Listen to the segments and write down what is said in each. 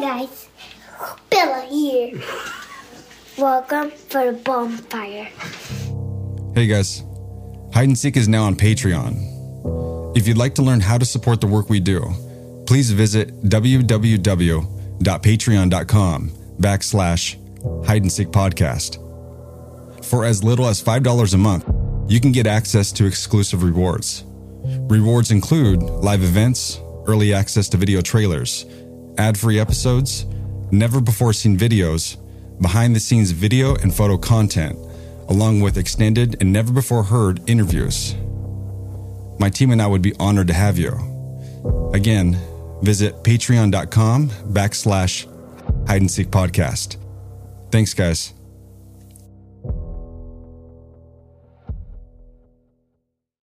guys, Bella here. Welcome for the bonfire. Hey guys, Hide and Seek is now on Patreon. If you'd like to learn how to support the work we do, please visit www.patreon.com backslash hide and seek podcast. For as little as $5 a month, you can get access to exclusive rewards. Rewards include live events, early access to video trailers, ad free episodes, never before seen videos, behind the scenes video and photo content, along with extended and never before heard interviews. My team and I would be honored to have you. Again, visit patreon.com backslash hide and seek podcast. Thanks, guys.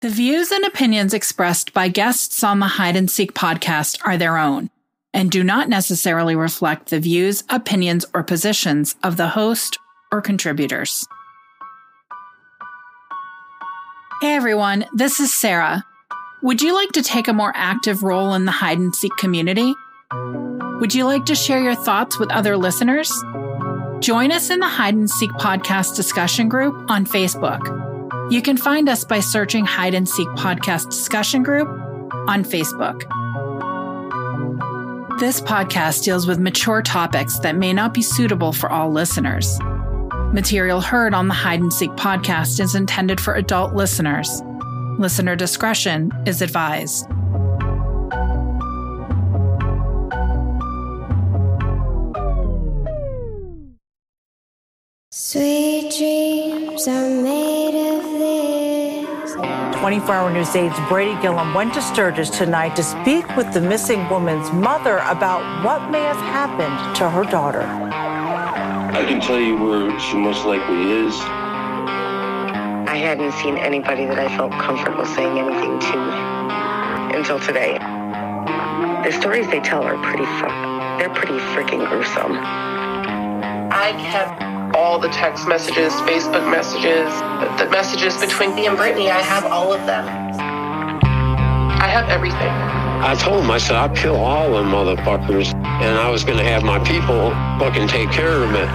The views and opinions expressed by guests on the Hide and Seek podcast are their own and do not necessarily reflect the views, opinions, or positions of the host or contributors. Hey everyone, this is Sarah. Would you like to take a more active role in the hide and seek community? Would you like to share your thoughts with other listeners? Join us in the Hide and Seek podcast discussion group on Facebook. You can find us by searching Hide and Seek Podcast Discussion Group on Facebook. This podcast deals with mature topics that may not be suitable for all listeners. Material heard on the Hide and Seek podcast is intended for adult listeners. Listener discretion is advised. Sweet dreams are made. 24 Hour News 8's Brady Gillum went to Sturgis tonight to speak with the missing woman's mother about what may have happened to her daughter. I can tell you where she most likely is. I hadn't seen anybody that I felt comfortable saying anything to until today. The stories they tell are pretty fuck. They're pretty freaking gruesome. I kept all the text messages, Facebook messages, the messages between me and Brittany. I have all of them. I have everything. I told him, I said, I'd kill all them motherfuckers, and I was going to have my people fucking take care of it.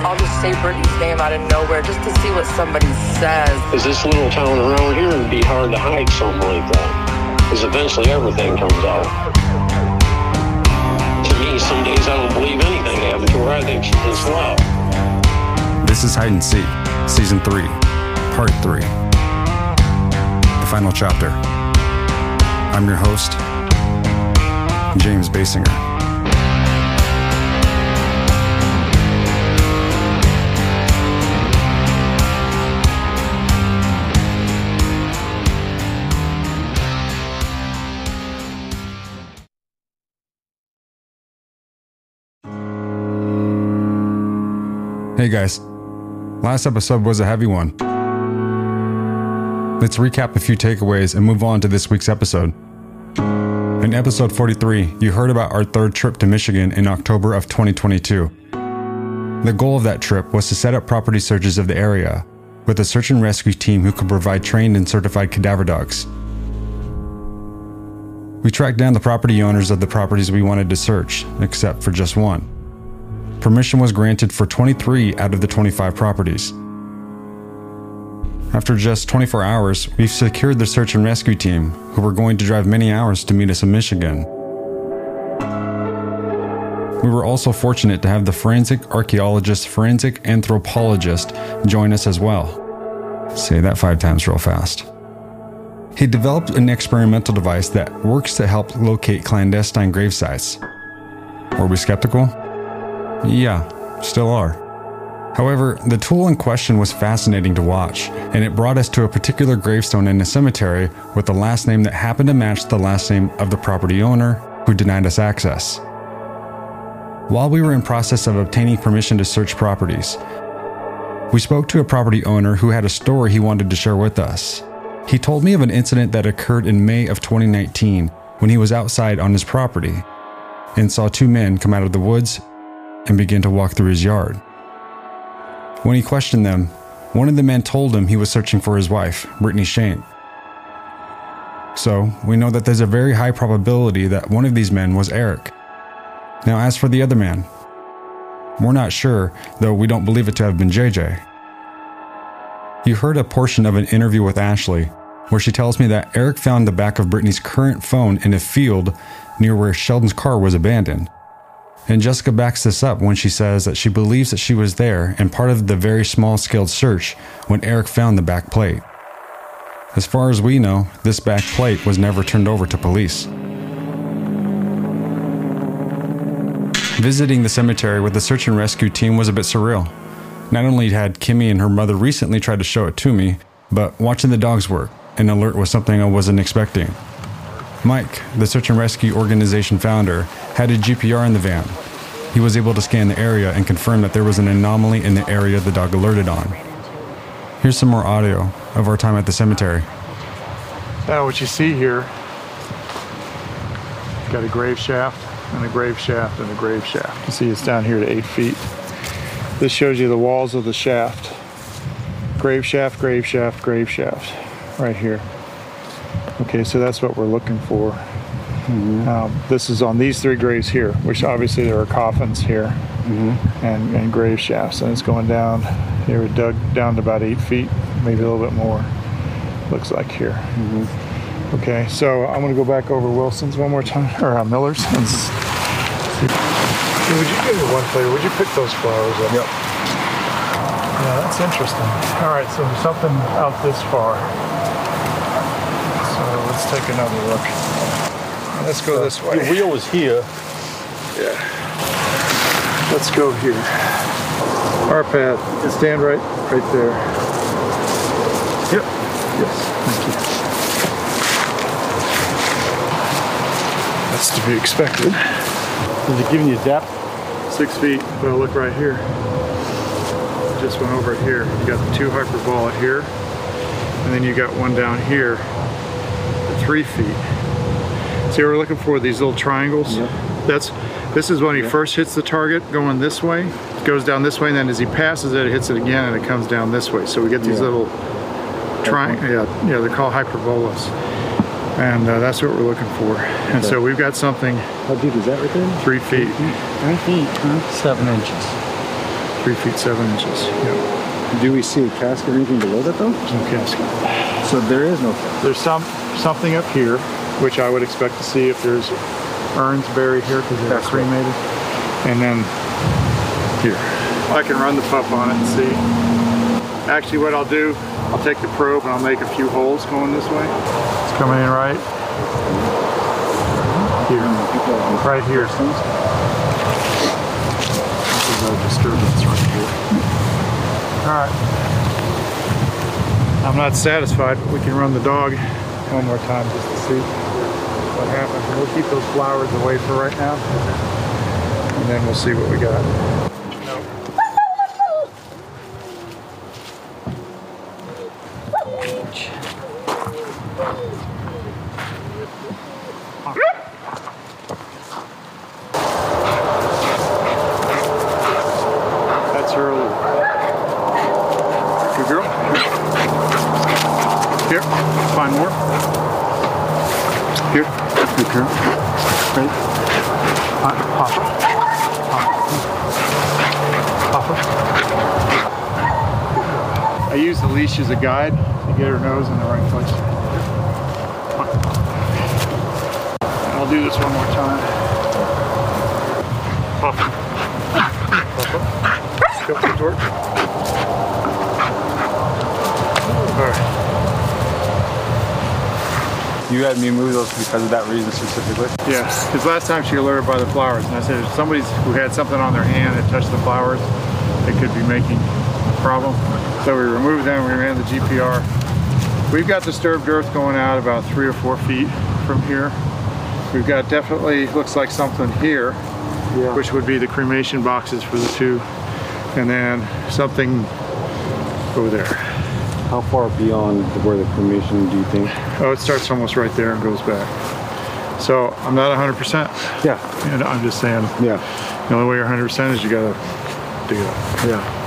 I'll just say Brittany's name out of nowhere just to see what somebody says. Is this little town around here, it'd be hard to hide something like that. Because eventually everything comes out. To me, some days I don't believe anything happened to her. I think it's love. This is Hide and Seek, Season 3, Part 3. The final chapter. I'm your host, James Baysinger. Guys, last episode was a heavy one. Let's recap a few takeaways and move on to this week's episode. In episode 43, you heard about our third trip to Michigan in October of 2022. The goal of that trip was to set up property searches of the area with a search and rescue team who could provide trained and certified cadaver dogs. We tracked down the property owners of the properties we wanted to search, except for just one. Permission was granted for 23 out of the 25 properties. After just 24 hours, we've secured the search and rescue team, who were going to drive many hours to meet us in Michigan. We were also fortunate to have the forensic archaeologist, forensic anthropologist join us as well. Say that five times real fast. He developed an experimental device that works to help locate clandestine grave sites. Were we skeptical? Yeah, still are. However, the tool in question was fascinating to watch, and it brought us to a particular gravestone in a cemetery with the last name that happened to match the last name of the property owner who denied us access. While we were in process of obtaining permission to search properties, we spoke to a property owner who had a story he wanted to share with us. He told me of an incident that occurred in May of 2019 when he was outside on his property and saw two men come out of the woods and began to walk through his yard. When he questioned them, one of the men told him he was searching for his wife, Brittany Shank. So, we know that there's a very high probability that one of these men was Eric. Now, as for the other man, we're not sure, though we don't believe it to have been JJ. You heard a portion of an interview with Ashley where she tells me that Eric found the back of Brittany's current phone in a field near where Sheldon's car was abandoned. And Jessica backs this up when she says that she believes that she was there and part of the very small scaled search when Eric found the back plate. As far as we know, this back plate was never turned over to police. Visiting the cemetery with the search and rescue team was a bit surreal. Not only had Kimmy and her mother recently tried to show it to me, but watching the dogs work, an alert was something I wasn't expecting. Mike, the search and rescue organization founder, had a GPR in the van. He was able to scan the area and confirm that there was an anomaly in the area the dog alerted on. Here's some more audio of our time at the cemetery. Now, what you see here, got a grave shaft and a grave shaft and a grave shaft. You see it's down here to eight feet. This shows you the walls of the shaft. Grave shaft, grave shaft, grave shaft, right here. Okay, so that's what we're looking for. Um, this is on these three graves here, which obviously there are coffins here and, and grave shafts, and it's going down. They were dug down to about eight feet, maybe a little bit more. Looks like here. Okay, so I'm going to go back over Wilson's one more time, or uh, Miller's. And s- see. Hey, would you give me one favor? Would you pick those flowers up? Yep. Yeah, that's interesting. All right, so there's something out this far. Let's take another look. Let's go this way. The wheel was here. Yeah. Let's go here. Our path. Stand right, right there. Yep. Yes. Thank you. That's to be expected. Is it giving you depth? Six feet. Well, look right here. Just went over here. You got the two hyperbolic here, and then you got one down here three feet. See, we're looking for these little triangles. That's this is when he first hits the target going this way. It goes down this way, and then as he passes it, it hits it again, and it comes down this way. So we get these Yeah. little triangles. Yeah, yeah, they're called hyperbolas, and uh, that's what we're looking for. And so we've got something. How deep is that right there? Three feet. Three feet, huh? Seven inches. Three feet seven inches. Yeah. Do we see a casket or anything below that though? No casket. So there is no. There's some something up here, which I would expect to see if there's urns buried here because they're cremated, and then here. I can run the pup on it and see. Actually, what I'll do, I'll take the probe and I'll make a few holes going this way. It's coming in right here, right here. This is a disturbance right here. All right. I'm not satisfied, but we can run the dog one more time just to see what happens. And we'll keep those flowers away for right now. And then we'll see what we got. more time. You had me move those because of that reason specifically? Yes, because last time she alerted by the flowers, and I said if somebody who had something on their hand that touched the flowers, it could be making a problem. So we removed them, we ran the GPR. We've got disturbed earth going out about three or four feet from here. We've got definitely, looks like something here, which would be the cremation boxes for the two. And then something over there. How far beyond where the cremation do you think? Oh, it starts almost right there and goes back. So I'm not 100%. Yeah. And I'm just saying, Yeah. the only way you're 100% is you gotta dig it up. Yeah.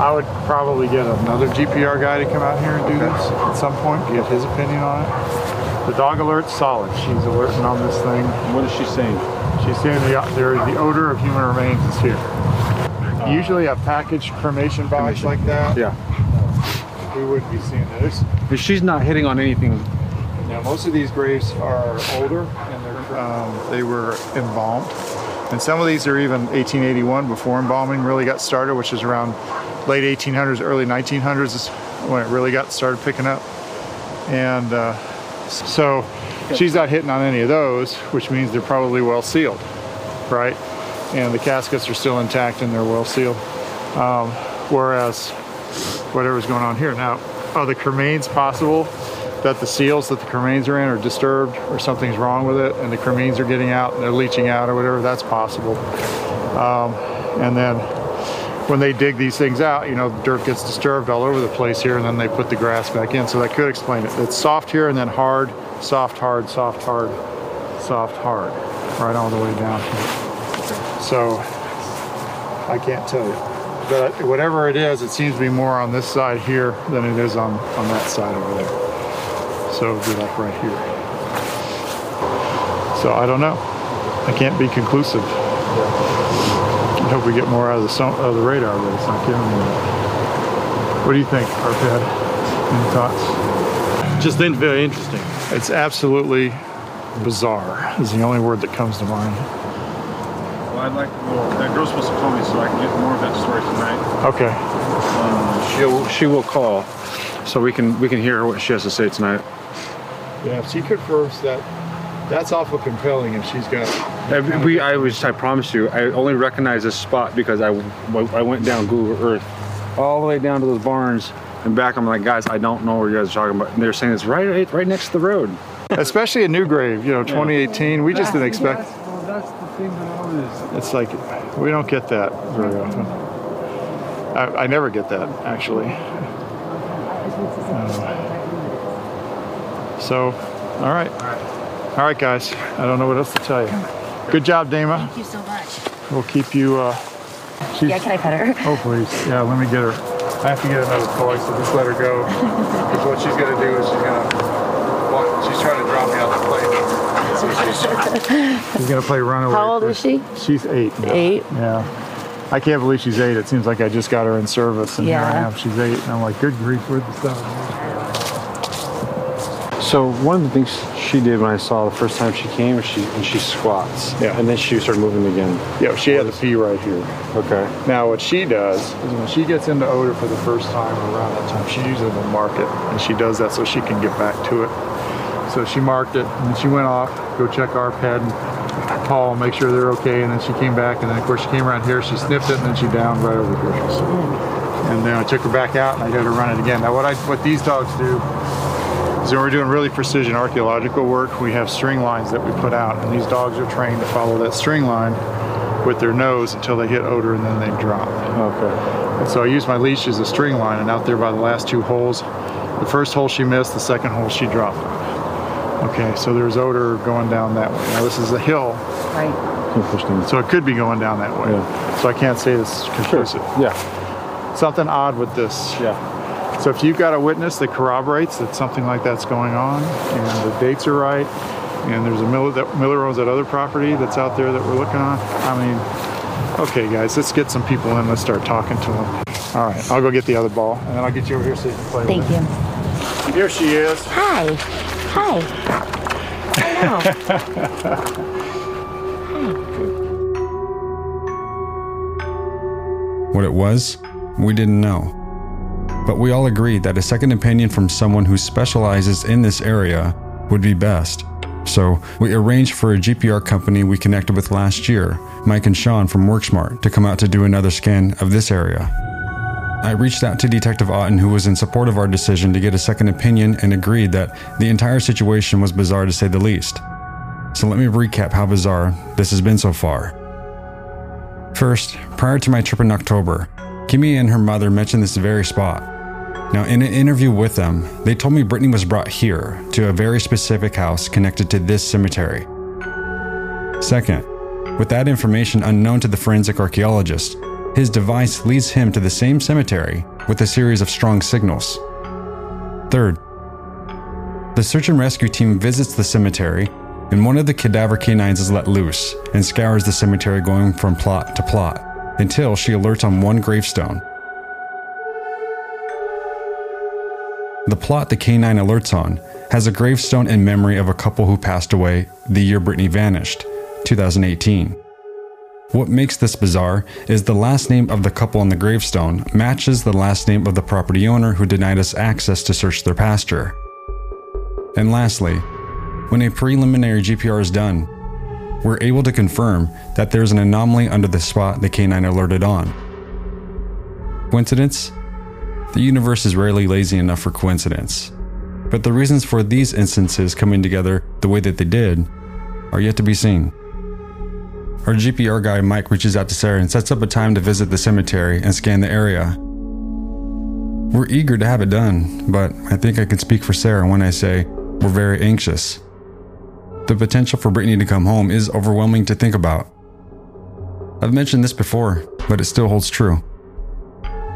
I would probably get another GPR guy to come out here and do this at some point, get his opinion on it. The dog alert's solid. She's alerting on this thing. What is she saying? She's saying the, there, the odor of human remains is here. Usually a packaged cremation box like that, Yeah. we wouldn't be seeing this. But she's not hitting on anything. Now, most of these graves are older and they're, um, they were embalmed. And some of these are even 1881 before embalming really got started, which is around late 1800s, early 1900s is when it really got started picking up. And uh, so she's not hitting on any of those, which means they're probably well sealed, right? And the caskets are still intact and they're well sealed. Um, whereas whatever's going on here. Now, are the cremains possible that the seals that the cremains are in are disturbed or something's wrong with it and the cremains are getting out and they're leaching out or whatever? That's possible. Um, and then when they dig these things out, you know, the dirt gets disturbed all over the place here and then they put the grass back in. So that could explain it. It's soft here and then hard, soft, hard, soft, hard, soft, hard, right all the way down here. So I can't tell you. But whatever it is, it seems to be more on this side here than it is on, on that side over there. So it'd be like right here. So I don't know. I can't be conclusive. I hope we get more out of the, so- out of the radar, but it's not giving me that. What do you think, Arpad? Any thoughts? Just then very interesting. It's absolutely bizarre, is the only word that comes to mind. Well, I'd like, well, that girl's supposed to call me so I can get more of that story tonight. Okay. Um, She'll she will call, so we can we can hear what she has to say tonight. Yeah, if she confirms that, that's awful compelling if she's got. Uh, We, I was, I promise you, I only recognize this spot because I, I went down Google Earth, all the way down to those barns and back. I'm like, guys, I don't know what you guys are talking about. And they're saying it's right, right, right next to the road. Especially a new grave, you know, 2018. We just didn't expect. that's the thing that all this. It's like we don't get that very often. I, I never get that actually. Uh, so, all right, all right, guys. I don't know what else to tell you. Good job, Dama. Thank you so much. We'll keep you. Uh, she's- Yeah, can I pet her? Oh, please. Yeah, let me get her. I have to get another toy, so just let her go. Because what she's gonna do is she's gonna. Well, she's trying to drop me off the plane. She's, she's gonna play runaway. How old is she? She's eight. now. Eight? Yeah. I can't believe she's eight. It seems like I just got her in service, and here I Yeah. am. She's eight, and I'm like, good grief, where'd the stuff? So one of the things she did when I saw the first time she came, she and she squats. Yeah. And then she started moving again. Yeah, she had the pee right here. Okay. Now, what she does is when she gets into odor for the first time around that time, she usually will mark it, and she does that so she can get back to it. So she marked it, and she went off, go check our and Paul, make sure they're okay, and then she came back, and then of course she came around here, she sniffed it, and then she downed right over here. Hmm. And then I took her back out, and I had her run it again. Now, what I what these dogs do is when we're doing really precision archaeological work, we have string lines that we put out, and these dogs are trained to follow that string line with their nose until they hit odor and then they drop. Okay. And so I use my leash as a string line, and out there by the last two holes, the first hole she missed, the second hole she dropped. Okay, so there's odor going down that way. Now this is a hill, Right. Interesting. so it could be going down that way. Yeah. So I can't say this is conclusive. Yeah. Something odd with this. Yeah. So if you've got a witness that corroborates that something like that's going on, and the dates are right, and there's a Miller, that Miller owns that other property that's out there that we're looking on. I mean, okay, guys, let's get some people in. Let's start talking to them. All right, I'll go get the other ball, and then I'll get you over here so you can play with it. Thank with you. it. Here she is. Hi. Hi. Hello. What it was, we didn't know. But we all agreed that a second opinion from someone who specializes in this area would be best. So we arranged for a GPR company we connected with last year, Mike and Sean from WorkSmart, to come out to do another scan of this area. I reached out to Detective Otten, who was in support of our decision to get a second opinion and agreed that the entire situation was bizarre to say the least. So let me recap how bizarre this has been so far. First, prior to my trip in October, Kimmy and her mother mentioned this very spot. Now, in an interview with them, they told me Brittany was brought here to a very specific house connected to this cemetery. Second, with that information unknown to the forensic archaeologist, his device leads him to the same cemetery with a series of strong signals. Third, the search and rescue team visits the cemetery, and one of the cadaver canines is let loose and scours the cemetery going from plot to plot until she alerts on one gravestone. The plot the canine alerts on has a gravestone in memory of a couple who passed away the year Brittany vanished, 2018. What makes this bizarre is the last name of the couple on the gravestone matches the last name of the property owner who denied us access to search their pasture. And lastly, when a preliminary GPR is done, we're able to confirm that there's an anomaly under the spot the canine alerted on. Coincidence? The universe is rarely lazy enough for coincidence. But the reasons for these instances coming together the way that they did are yet to be seen. Our GPR guy Mike reaches out to Sarah and sets up a time to visit the cemetery and scan the area. We're eager to have it done, but I think I can speak for Sarah when I say we're very anxious. The potential for Brittany to come home is overwhelming to think about. I've mentioned this before, but it still holds true.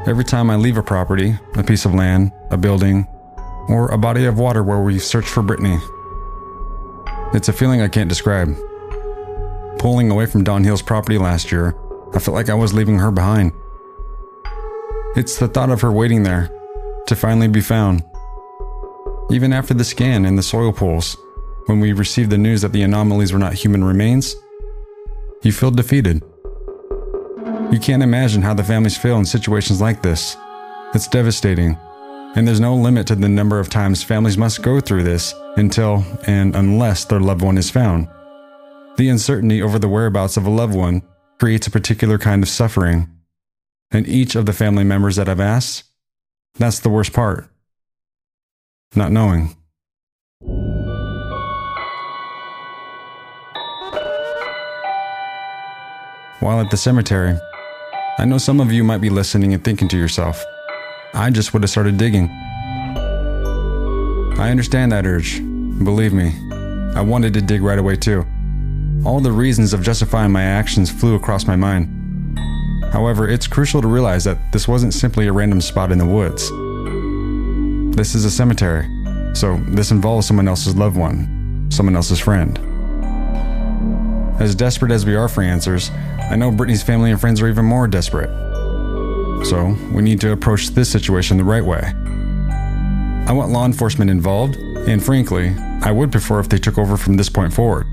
Every time I leave a property, a piece of land, a building, or a body of water where we search for Brittany, it's a feeling I can't describe. Pulling away from Don Hill's property last year, I felt like I was leaving her behind. It's the thought of her waiting there to finally be found. Even after the scan and the soil pools, when we received the news that the anomalies were not human remains, you feel defeated. You can't imagine how the families feel in situations like this. It's devastating, and there's no limit to the number of times families must go through this until and unless their loved one is found. The uncertainty over the whereabouts of a loved one creates a particular kind of suffering, and each of the family members that I've asked, that's the worst part. Not knowing. While at the cemetery, I know some of you might be listening and thinking to yourself, I just would have started digging. I understand that urge. Believe me, I wanted to dig right away too. All the reasons of justifying my actions flew across my mind. However, it's crucial to realize that this wasn't simply a random spot in the woods. This is a cemetery, so this involves someone else's loved one, someone else's friend. As desperate as we are for answers, I know Brittany's family and friends are even more desperate. So, we need to approach this situation the right way. I want law enforcement involved, and frankly, I would prefer if they took over from this point forward.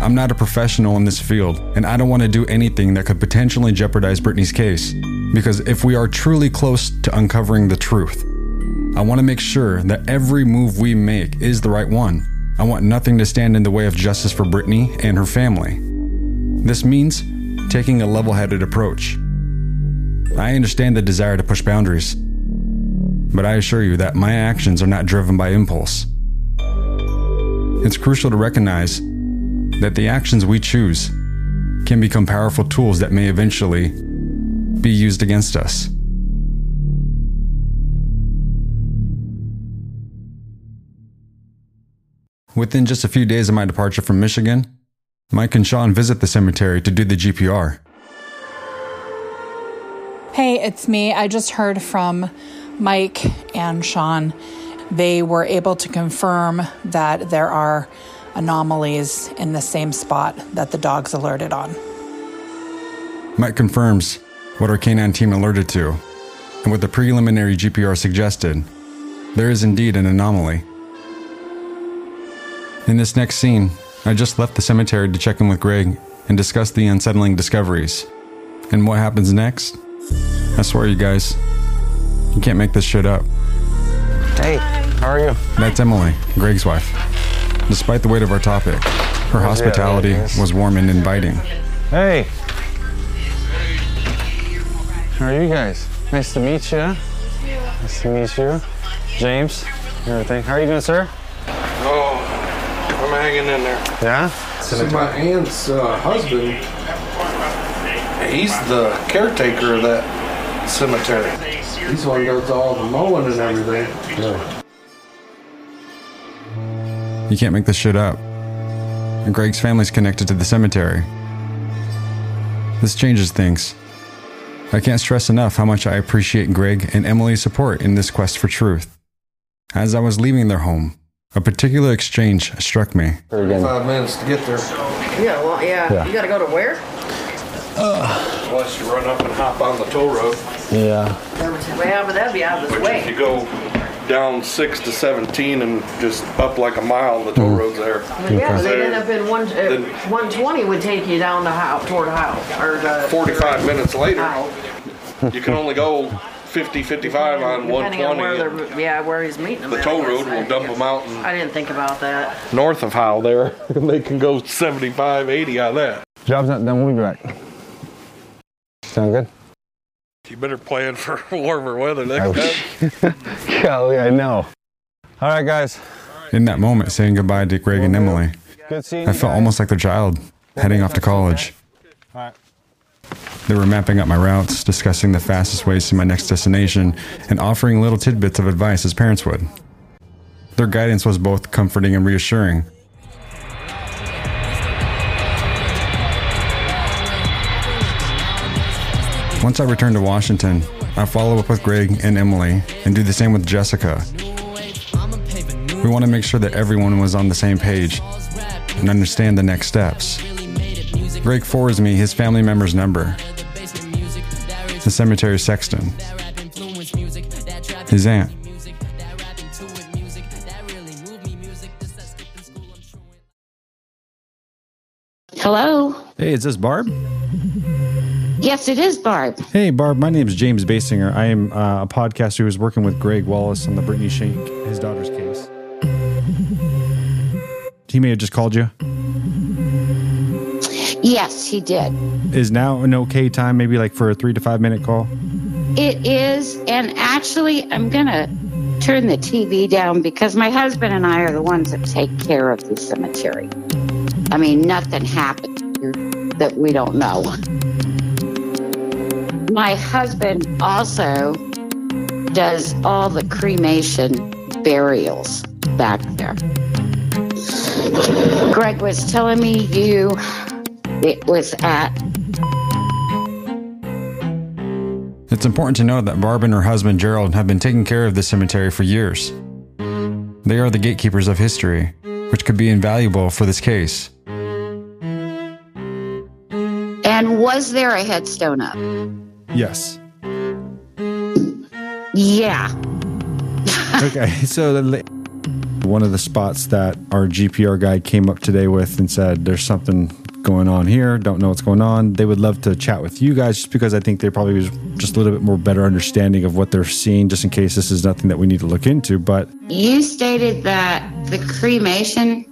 I'm not a professional in this field, and I don't want to do anything that could potentially jeopardize Brittany's case, because if we are truly close to uncovering the truth, I want to make sure that every move we make is the right one. I want nothing to stand in the way of justice for Brittany and her family. This means taking a level headed approach. I understand the desire to push boundaries, but I assure you that my actions are not driven by impulse. It's crucial to recognize that the actions we choose can become powerful tools that may eventually be used against us. Within just a few days of my departure from Michigan, Mike and Sean visit the cemetery to do the GPR. Hey, it's me. I just heard from Mike and Sean. They were able to confirm that there are anomalies in the same spot that the dogs alerted on. Mike confirms what our canine team alerted to, and what the preliminary GPR suggested. There is indeed an anomaly. In this next scene, I just left the cemetery to check in with Greg and discuss the unsettling discoveries. And what happens next? I swear, you guys, you can't make this shit up. Hey, how are you? That's Emily, Greg's wife. Despite the weight of our topic, her hospitality was warm and inviting. Hey. How are you guys? Nice to meet you. Nice to meet you. James, everything. How are you doing, sir? I'm hanging in there. Yeah? So my aunt's uh, husband, he's the caretaker of that cemetery. He's the one that does all the mowing and everything. You can't make this shit up. And Greg's family's connected to the cemetery. This changes things. I can't stress enough how much I appreciate Greg and Emily's support in this quest for truth. As I was leaving their home, a particular exchange struck me. Five minutes to get there. Yeah, well, yeah. Yeah. You gotta go to where? Unless you run up and hop on the tow road. Yeah. Well, but that'd be out of the Which if way. you go down six to 17 and just up like a mile, the toll road's there. Yeah, but they'd So end up in one, uh, 120 would take you down the house, toward the house, or the. 45 minutes later, Out, you can only go 50, 55 on Depending on where 120. they're, yeah, where he's meeting them. The at, toll I road guess. will dump them out and I didn't think about that. north of Howell there. they can go 75, 80 out of that. Job's not done. We'll be back. Sound good? You better plan for warmer weather next time. Golly, I know. All right, guys. In that moment, saying goodbye to Greg and Emily, Good seeing I felt guys. almost like their child heading off to college. All right. They were mapping out my routes, discussing the fastest ways to my next destination, and offering little tidbits of advice as parents would. Their guidance was both comforting and reassuring. Once I return to Washington, I follow up with Greg and Emily and do the same with Jessica. We want to make sure that everyone was on the same page and understand the next steps. Greg forwards me his family member's number, the cemetery sexton, his aunt. Hello. Hey, is this Barb? Yes, it is Barb. Hey, Barb. My name is James Baysinger. I am uh, a podcaster who is working with Greg Wallace on the Brittany Shank, his daughter's case. He may have just called you. Yes, he did. Is now an okay time, maybe like for a three to five minute call? It is, and actually, I'm gonna turn the TV down because my husband and I are the ones that take care of the cemetery. I mean, nothing happened here that we don't know. My husband also does all the cremation burials back there. Greg was telling me you it was at It's important to note that Barb and her husband Gerald have been taking care of this cemetery for years. They are the gatekeepers of history, which could be invaluable for this case. and was there a headstone up? Yes. Yeah. okay, so the, one of the spots that our GPR guy came up today with and said, "There's something going on here. Don't know what's going on." They would love to chat with you guys, just because I think they probably just a little bit more better understanding of what they're seeing, just in case this is nothing that we need to look into. But You stated that the cremation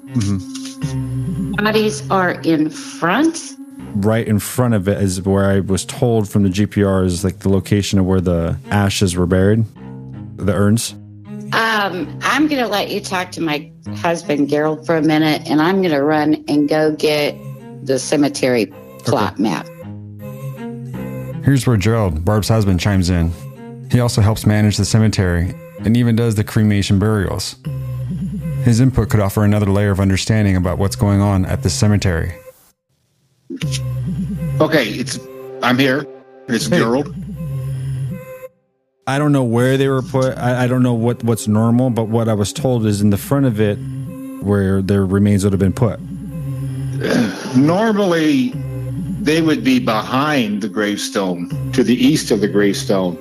bodies are in front. right in front of it is where I was told from the GPR is like the location of where the ashes were buried, the urns. Um, I'm going to let you talk to my husband, Gerald, for a minute, and I'm going to run and go get the cemetery plot map. Here's where Gerald, Barb's husband, chimes in. He also helps manage the cemetery and even does the cremation burials. His input could offer another layer of understanding about what's going on at the cemetery. Okay, it's I'm here. It's Gerald. I don't know where they were put. I, I don't know what, what's normal, but what I was told is in the front of it where their remains would have been put. Normally, they would be behind the gravestone, to the east of the gravestone.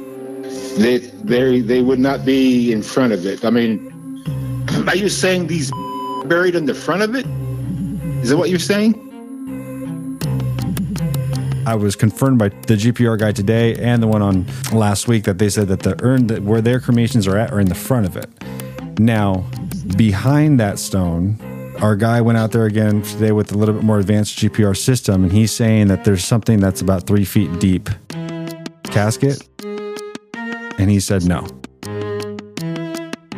They they they would not be in front of it. I mean, are you saying these buried in the front of it? Is that what you're saying? I was confirmed by the GPR guy today and the one on last week that they said that the urn that where their cremations are at are in the front of it. Now, behind that stone, our guy went out there again today with a little bit more advanced GPR system, and he's saying that there's something that's about three feet deep casket. And he said no.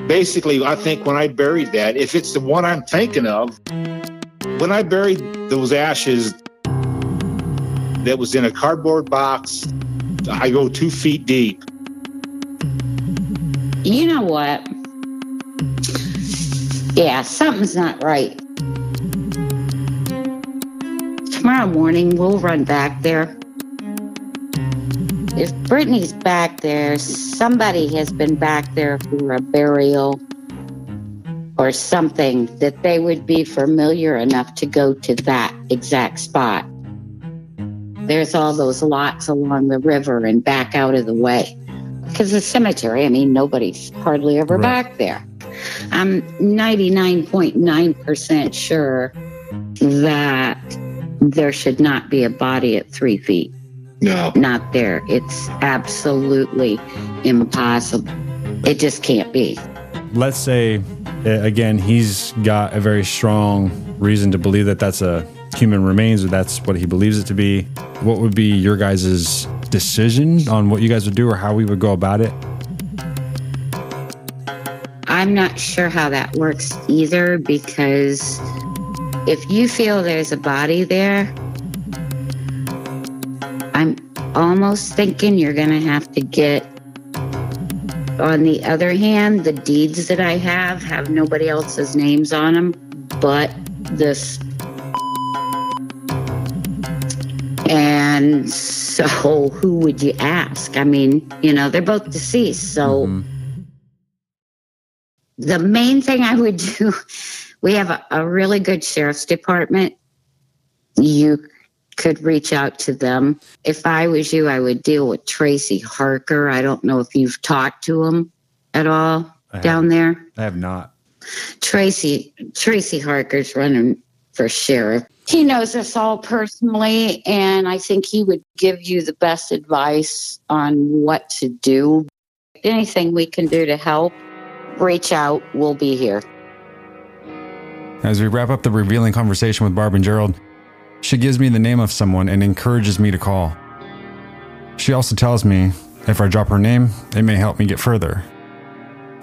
Basically, I think when I buried that, if it's the one I'm thinking of, when I buried those ashes that was in a cardboard box, I go two feet deep. You know what? Yeah, something's not right. Tomorrow morning, we'll run back there. If Brittany's back there, somebody has been back there for a burial or something that they would be familiar enough to go to that exact spot. There's all those lots along the river and back out of the way. Because the cemetery, I mean, nobody's hardly ever back there. I'm 99.9% sure that there should not be a body at three feet. No. Not there. It's absolutely impossible. It just can't be. Let's say, uh, again, he's got a very strong reason to believe that that's a human remains or that's what he believes it to be. What would be your guys' decision on what you guys would do or how we would go about it? I'm not sure how that works either because if you feel there's a body there, I'm almost thinking you're going to have to get. On the other hand, the deeds that I have have nobody else's names on them but this. And so, who would you ask? I mean, you know, they're both deceased. So, mm-hmm. The main thing I would do, we have a, a really good sheriff's department. You could reach out to them. If I was you, I would deal with Tracy Harker. I don't know if you've talked to him at all I down there. I have not. Tracy Tracy Harker's running for sheriff. He knows us all personally, and I think he would give you the best advice on what to do. Anything we can do to help, reach out. We'll be here. As we wrap up the revealing conversation with Barb and Gerald, she gives me the name of someone and encourages me to call. She also tells me if I drop her name, it may help me get further.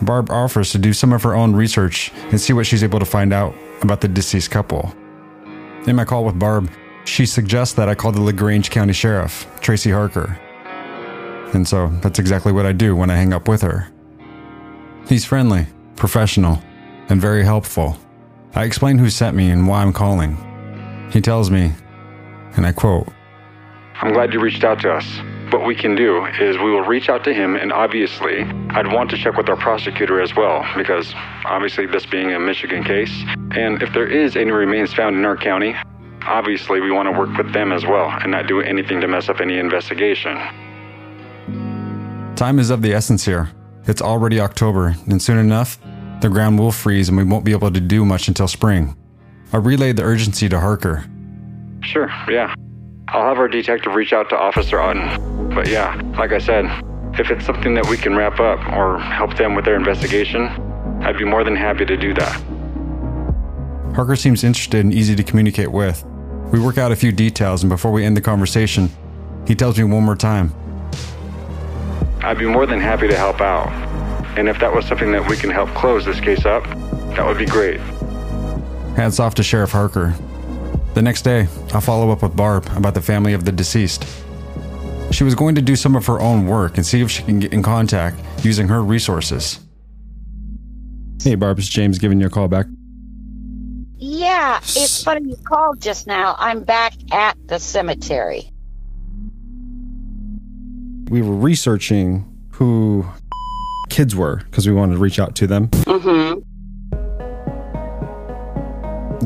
Barb offers to do some of her own research and see what she's able to find out about the deceased couple. In my call with Barb, she suggests that I call the LaGrange County Sheriff, Tracy Harker. And so that's exactly what I do when I hang up with her. He's friendly, professional, and very helpful. I explain who sent me and why I'm calling. He tells me, and I quote, I'm glad you reached out to us. What we can do is we will reach out to him, and obviously, I'd want to check with our prosecutor as well, because obviously, this being a Michigan case, and if there is any remains found in our county, obviously, we want to work with them as well and not do anything to mess up any investigation. Time is of the essence here. It's already October, and soon enough, the ground will freeze and we won't be able to do much until spring. I relayed the urgency to Harker. Sure, yeah. I'll have our detective reach out to Officer Otten. But yeah, like I said, if it's something that we can wrap up or help them with their investigation, I'd be more than happy to do that. Harker seems interested and easy to communicate with. We work out a few details, and before we end the conversation, he tells me one more time I'd be more than happy to help out. And if that was something that we can help close this case up, that would be great. Hats off to Sheriff Harker. The next day, I follow up with Barb about the family of the deceased. She was going to do some of her own work and see if she can get in contact using her resources. Hey, Barb, it's James giving you a call back. Yeah, it's funny you called just now. I'm back at the cemetery. We were researching who kids were because we wanted to reach out to them. Mm-hmm.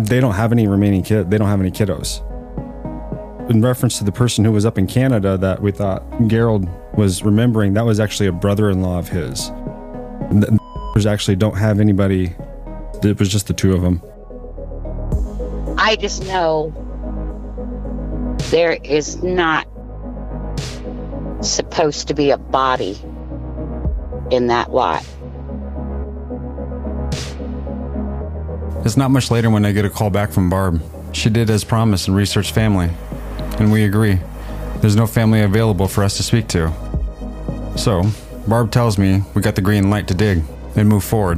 They don't have any remaining kid. They don't have any kiddos. In reference to the person who was up in Canada that we thought Gerald was remembering, that was actually a brother-in-law of his. The actually don't have anybody. It was just the two of them. I just know there is not supposed to be a body in that lot. It's not much later when I get a call back from Barb. She did as promised and researched family. And we agree. There's no family available for us to speak to. So, Barb tells me we got the green light to dig and move forward.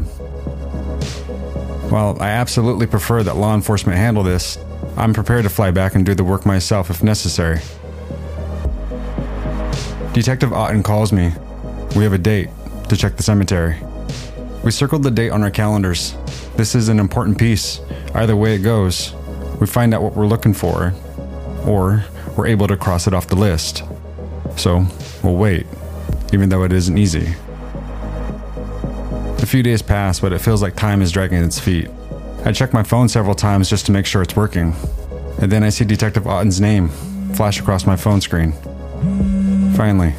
While I absolutely prefer that law enforcement handle this, I'm prepared to fly back and do the work myself if necessary. Detective Otten calls me. We have a date to check the cemetery. We circled the date on our calendars. This is an important piece. Either way it goes, we find out what we're looking for, or we're able to cross it off the list. So, we'll wait, even though it isn't easy. A few days pass, but it feels like time is dragging its feet. I check my phone several times just to make sure it's working. And then I see Detective Otten's name flash across my phone screen. Finally.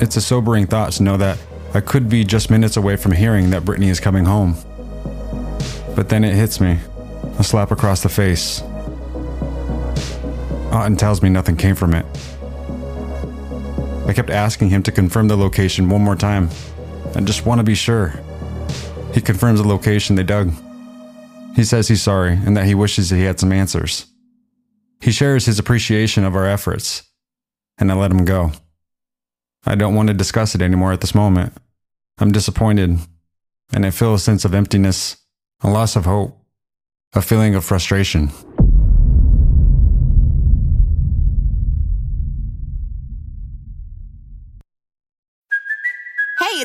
It's a sobering thought to know that I could be just minutes away from hearing that Brittany is coming home. But then it hits me a slap across the face. Otten tells me nothing came from it. I kept asking him to confirm the location one more time. I just want to be sure. He confirms the location they dug. He says he's sorry and that he wishes he had some answers. He shares his appreciation of our efforts, and I let him go. I don't want to discuss it anymore at this moment. I'm disappointed, and I feel a sense of emptiness, a loss of hope, a feeling of frustration.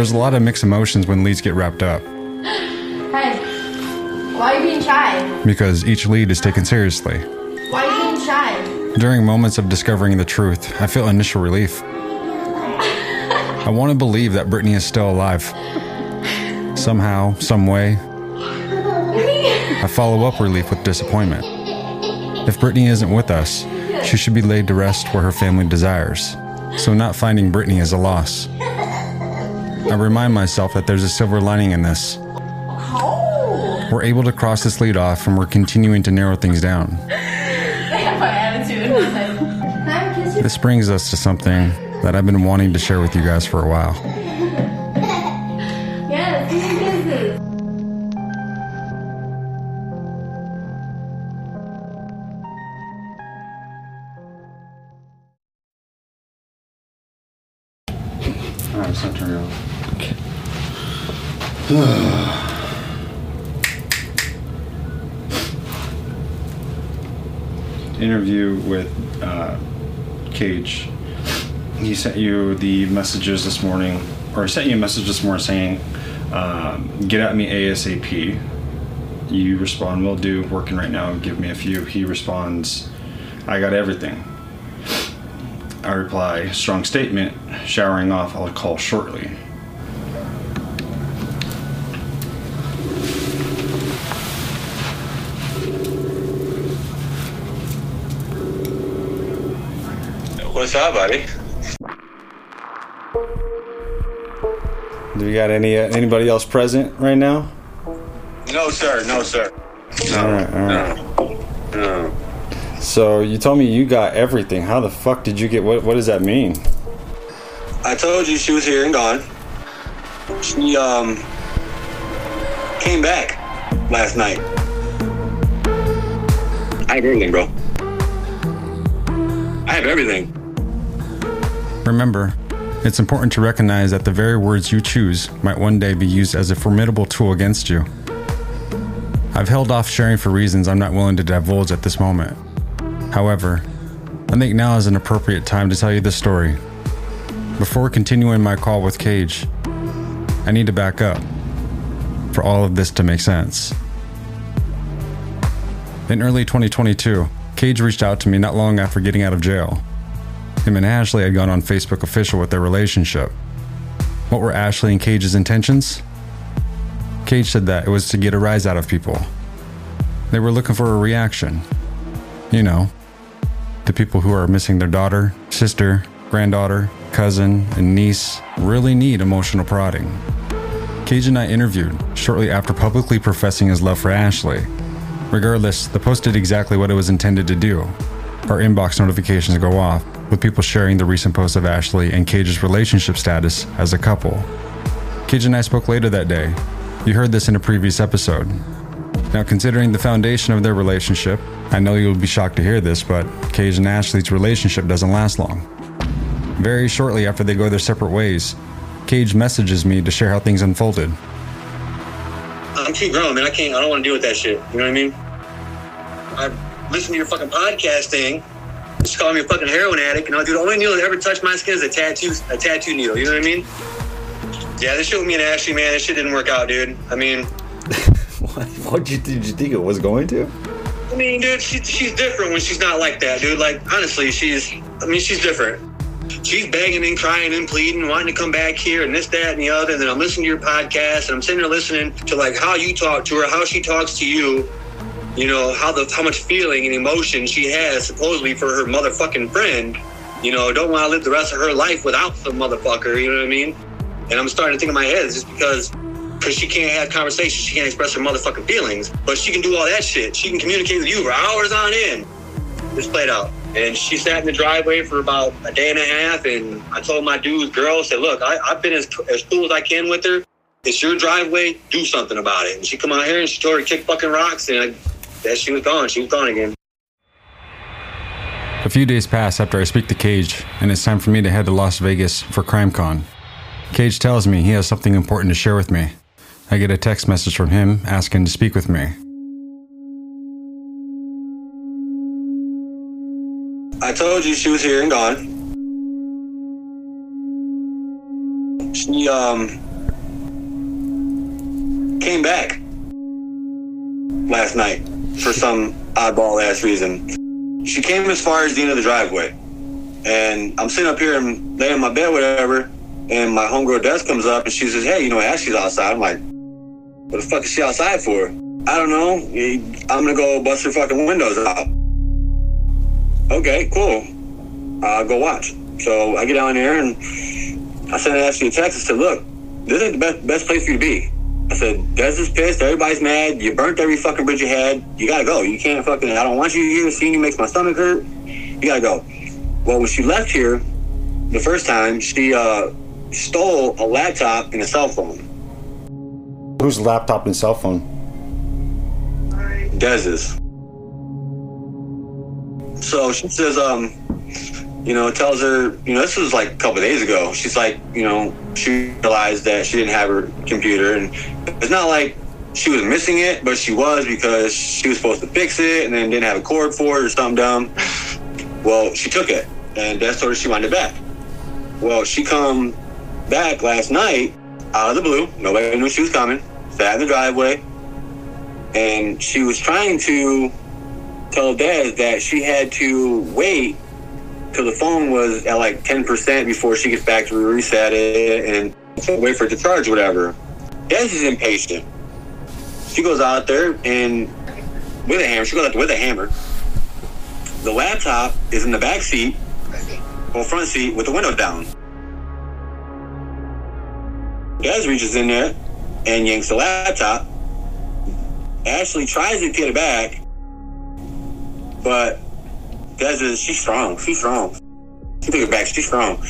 There's a lot of mixed emotions when leads get wrapped up, Hi. Why are you being shy? because each lead is taken seriously. Why are you being shy? During moments of discovering the truth, I feel initial relief. I want to believe that Brittany is still alive. Somehow, some way, I follow up relief with disappointment. If Brittany isn't with us, she should be laid to rest where her family desires. So, not finding Brittany is a loss. I remind myself that there's a silver lining in this. Oh. We're able to cross this lead off and we're continuing to narrow things down. I have my attitude. Can I have a kiss you? This brings us to something that I've been wanting to share with you guys for a while. Interview with uh, Cage. He sent you the messages this morning, or sent you a message this morning saying, um, "Get at me ASAP." You respond, "Will do." Working right now. Give me a few. He responds, "I got everything." I reply, strong statement, showering off, I'll call shortly. What's up, buddy? Do we got any uh, anybody else present right now? No, sir. No, sir. All right, all right. No. So you told me you got everything. How the fuck did you get? What What does that mean? I told you she was here and gone. She um came back last night. I have everything, bro. I have everything. Remember, it's important to recognize that the very words you choose might one day be used as a formidable tool against you. I've held off sharing for reasons I'm not willing to divulge at this moment. However, I think now is an appropriate time to tell you the story. Before continuing my call with Cage, I need to back up for all of this to make sense. In early 2022, Cage reached out to me not long after getting out of jail. Him and Ashley had gone on Facebook official with their relationship. What were Ashley and Cage's intentions? Cage said that it was to get a rise out of people. They were looking for a reaction. You know, the people who are missing their daughter, sister, granddaughter, cousin, and niece really need emotional prodding. Cage and I interviewed shortly after publicly professing his love for Ashley. Regardless, the post did exactly what it was intended to do. Our inbox notifications go off, with people sharing the recent post of Ashley and Cage's relationship status as a couple. Cage and I spoke later that day. You heard this in a previous episode. Now, considering the foundation of their relationship, I know you'll be shocked to hear this, but Cage and Ashley's relationship doesn't last long. Very shortly after they go their separate ways, Cage messages me to share how things unfolded. I'm too grown, man. I can't. I don't want to deal with that shit. You know what I mean? I listen to your fucking podcast thing. Just call me a fucking heroin addict, and I'll do the only needle that ever touched my skin is a tattoo, a tattoo needle. You know what I mean? Yeah, this shit with me and Ashley, man, this shit didn't work out, dude. I mean, What did you, did you think it was going to? I mean, dude, she, she's different when she's not like that, dude. Like, honestly, she's, I mean, she's different. She's begging and crying and pleading, wanting to come back here and this, that, and the other. And then I'm listening to your podcast and I'm sitting there listening to like how you talk to her, how she talks to you, you know, how the how much feeling and emotion she has supposedly for her motherfucking friend. You know, don't want to live the rest of her life without the motherfucker, you know what I mean? And I'm starting to think in my head, it's just because because she can't have conversations, she can't express her motherfucking feelings, but she can do all that shit. She can communicate with you for hours on end. Just played out. And she sat in the driveway for about a day and a half, and I told my dude's girl, said, look, I, I've been as, as cool as I can with her. It's your driveway, do something about it. And she come out here and she told her to kick fucking rocks, and I, that she was gone. She was gone again. A few days pass after I speak to Cage, and it's time for me to head to Las Vegas for CrimeCon. Cage tells me he has something important to share with me. I get a text message from him asking to speak with me. I told you she was here and gone. She um came back last night for some oddball ass reason. She came as far as the end of the driveway. And I'm sitting up here and laying in my bed, whatever, and my homegirl Des comes up and she says, Hey, you know, Ashley's outside. I'm like, what the fuck is she outside for? I don't know. I'm gonna go bust her fucking windows out. Okay, cool. I'll go watch. So I get down there and I sent Ashley a text and said, look, this is the best, best place for you to be. I said, Des is pissed. Everybody's mad. You burnt every fucking bridge you had. You gotta go. You can't fucking, I don't want you here. Seeing you makes my stomach hurt. You gotta go. Well, when she left here the first time, she uh, stole a laptop and a cell phone. Whose laptop and cell phone? Dez's. So she says, um, you know, tells her, you know, this was like a couple days ago. She's like, you know, she realized that she didn't have her computer, and it's not like she was missing it, but she was because she was supposed to fix it and then didn't have a cord for it or something dumb. Well, she took it, and that's sort she wanted it back. Well, she come back last night out of the blue. Nobody knew she was coming. Sat in the driveway, and she was trying to tell Des that she had to wait till the phone was at like 10% before she gets back to reset it and wait for it to charge whatever. Des is impatient. She goes out there and with a hammer, she goes out there with a hammer. The laptop is in the back seat or front seat with the windows down. Des reaches in there and yanks the laptop. Ashley tries to get it back, but Is, she's strong. She's strong. She took it back. She's strong.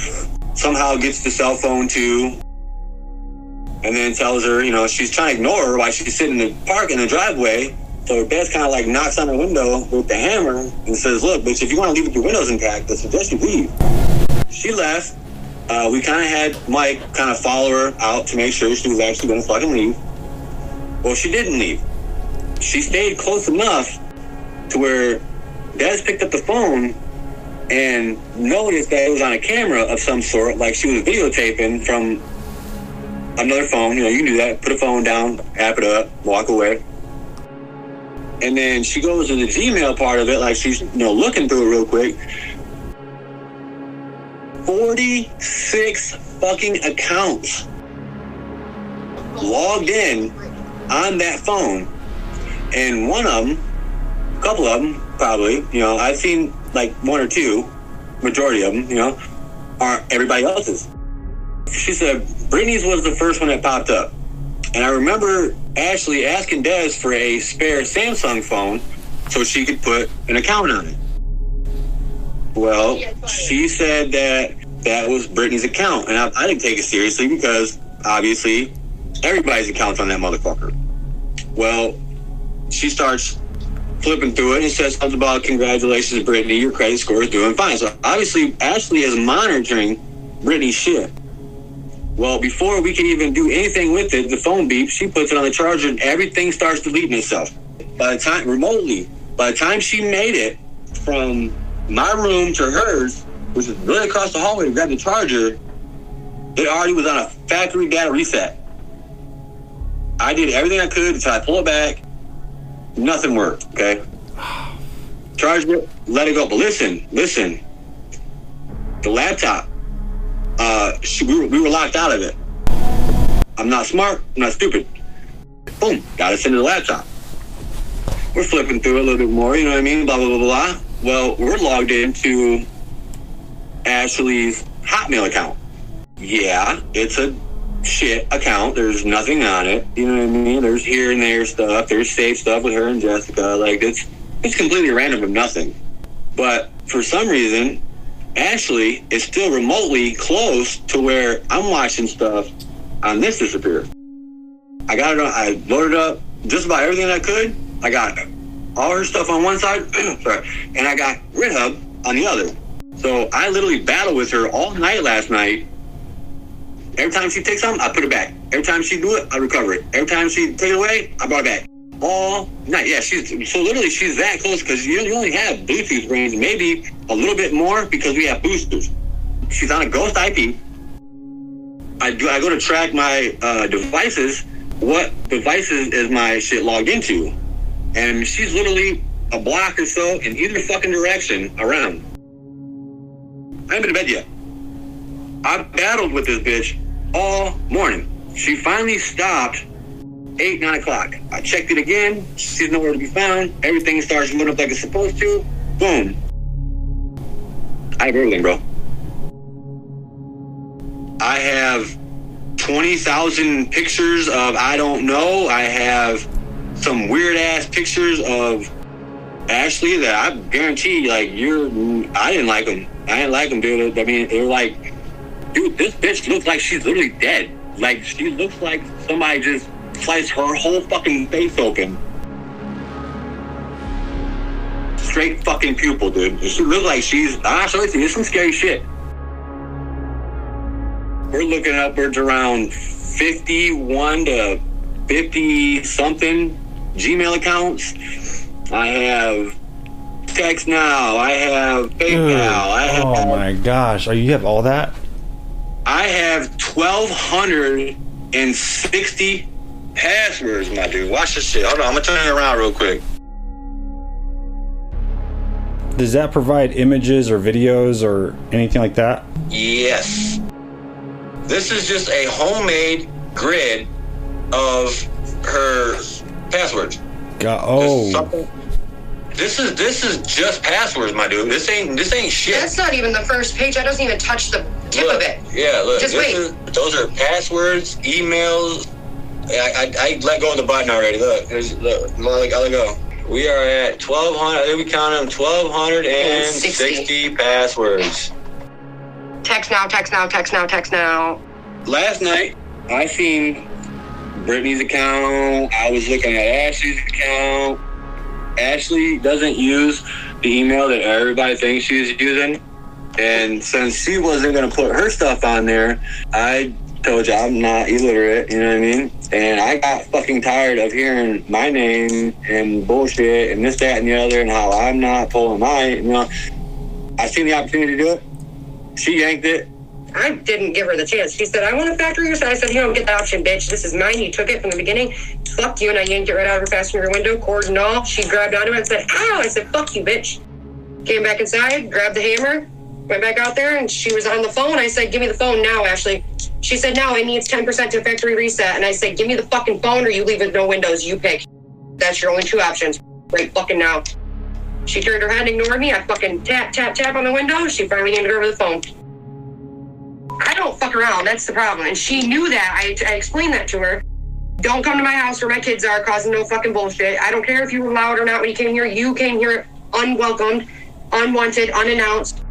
Somehow gets the cell phone too, and then tells her, you know, she's trying to ignore her while she's sitting in the park in the driveway. So her Des kind of like knocks on her window with the hammer and says, "Look, bitch, if you want to leave with your windows intact, I suggest you leave." She left. Uh, we kind of had Mike kind of follow her out to make sure she was actually going to fucking leave. Well, she didn't leave. She stayed close enough to where Des picked up the phone and noticed that it was on a camera of some sort, like she was videotaping from another phone. You know, you can do that. Put a phone down, app it up, walk away. And then she goes to the Gmail part of it, like she's you know looking through it real quick. Forty-six fucking accounts logged in on that phone, and one of them, a couple of them, probably. You know, I've seen like one or two, majority of them. You know, are everybody else's. She said Brittany's was the first one that popped up. And I remember Ashley asking Des for a spare Samsung phone so she could put an account on it. Well, she said that that was Brittany's account. And I, I didn't take it seriously because obviously everybody's account's on that motherfucker. Well, she starts flipping through it and says something about congratulations, Brittany, your credit score is doing fine. So obviously Ashley is monitoring Brittany's shit. Well, before we can even do anything with it, the phone beeps, she puts it on the charger and everything starts deleting itself. By the time, remotely, by the time she made it from my room to hers, which is really across the hallway to grab the charger, it already was on a factory data reset. I did everything I could try to pull it back. Nothing worked, okay? Charged it, let it go. But listen, listen. The laptop, uh, we, were, we were locked out of it. I'm not smart. I'm not stupid. Boom, got us into the laptop. We're flipping through a little bit more, you know what I mean? Blah, blah, blah, blah. Well, we're logged into Ashley's Hotmail account. Yeah, it's a shit account. There's nothing on it. You know what I mean? There's here and there stuff. There's safe stuff with her and Jessica. Like it's it's completely random of nothing. But for some reason, Ashley is still remotely close to where I'm watching stuff on this disappear. I got it on, I loaded up just about everything I could. I got all her stuff on one side, sorry, and I got RedHub on the other. So I literally battled with her all night last night. Every time she takes something, I put it back. Every time she do it, I recover it. Every time she take it away, I brought it back. All night. Yeah, she's so literally she's that close because you, you only have Bluetooth range, maybe a little bit more because we have boosters. She's on a ghost IP. I do. I go to track my uh, devices. What devices is my shit logged into? And she's literally a block or so in either fucking direction around. I haven't been to bed yet. I battled with this bitch all morning. She finally stopped eight, nine o'clock. I checked it again. She's nowhere to be found. Everything starts moving up like it's supposed to. Boom. I have everything, bro. I have 20,000 pictures of I don't know. I have some weird ass pictures of Ashley that I guarantee, like, you're, I didn't like them. I didn't like them, dude. I mean, they were like, dude, this bitch looks like she's literally dead. Like, she looks like somebody just sliced her whole fucking face open. Straight fucking pupil, dude. She looks like she's, ah, so it's, it's some scary shit. We're looking upwards around 51 to 50 something Gmail accounts. I have Text Now. I have PayPal. I have, oh my gosh! Are you have all that? I have 1,260 passwords, my dude. Watch this shit. Hold on, I'm gonna turn it around real quick. Does that provide images or videos or anything like that? Yes. This is just a homemade grid of her passwords. God, oh. This is this is just passwords, my dude. This ain't this ain't shit. That's not even the first page. I doesn't even touch the tip look, of it. Yeah, look. Just wait. Is, those are passwords, emails. I, I, I let go of the button already. Look, there's look. I let, I let go. We are at 1,200. I think we count them 1,260 passwords. Text now, text now, text now, text now. Last night, I seen Brittany's account. I was looking at Ashley's account. Ashley doesn't use the email that everybody thinks she's using. And since she wasn't going to put her stuff on there, I told you I'm not illiterate, you know what I mean? And I got fucking tired of hearing my name and bullshit and this, that, and the other, and how I'm not pulling my, you know. I seen the opportunity to do it. She yanked it. I didn't give her the chance. She said, I want a factory reset. I said, you don't get the option, bitch. This is mine. You took it from the beginning. Fuck you. And I yanked it right out of her passenger window, cord and all. She grabbed onto it and said, ow. I said, fuck you, bitch. Came back inside, grabbed the hammer, went back out there, and she was on the phone. I said, give me the phone now, Ashley. She said, no, it needs 10% to factory reset. And I said, give me the fucking phone or you leave it no windows. You pick. That's your only two options. Right fucking now. She turned her head and ignored me. I fucking tap, tap, tap on the window. She finally handed over the phone. I don't fuck around. That's the problem. And she knew that. I, I explained that to her. Don't come to my house where my kids are causing no fucking bullshit. I don't care if you were loud or not when you came here. You came here unwelcomed, unwanted, unannounced.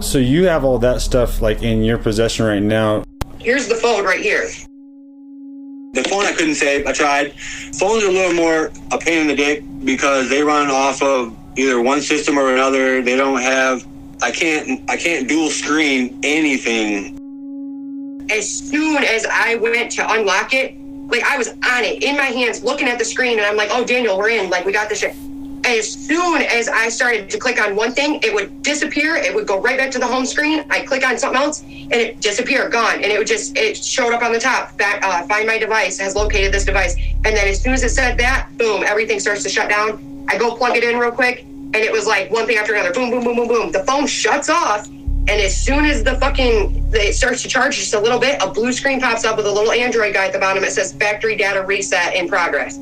So you have all that stuff like in your possession right now. Here's the phone right here. The phone I couldn't save. I tried. Phones are a little more a pain in the dick because they run off of either one system or another. They don't have. I can't. I can't dual screen anything. As soon as I went to unlock it, like I was on it in my hands, looking at the screen, and I'm like, "Oh, Daniel, we're in. Like we got this shit." As soon as I started to click on one thing, it would disappear. It would go right back to the home screen. I click on something else, and it disappear, gone. And it would just it showed up on the top. Back, uh, find my device has located this device. And then as soon as it said that, boom, everything starts to shut down. I go plug it in real quick, and it was like one thing after another. Boom, boom, boom, boom, boom. The phone shuts off. And as soon as the fucking it starts to charge just a little bit, a blue screen pops up with a little Android guy at the bottom. It says factory data reset in progress.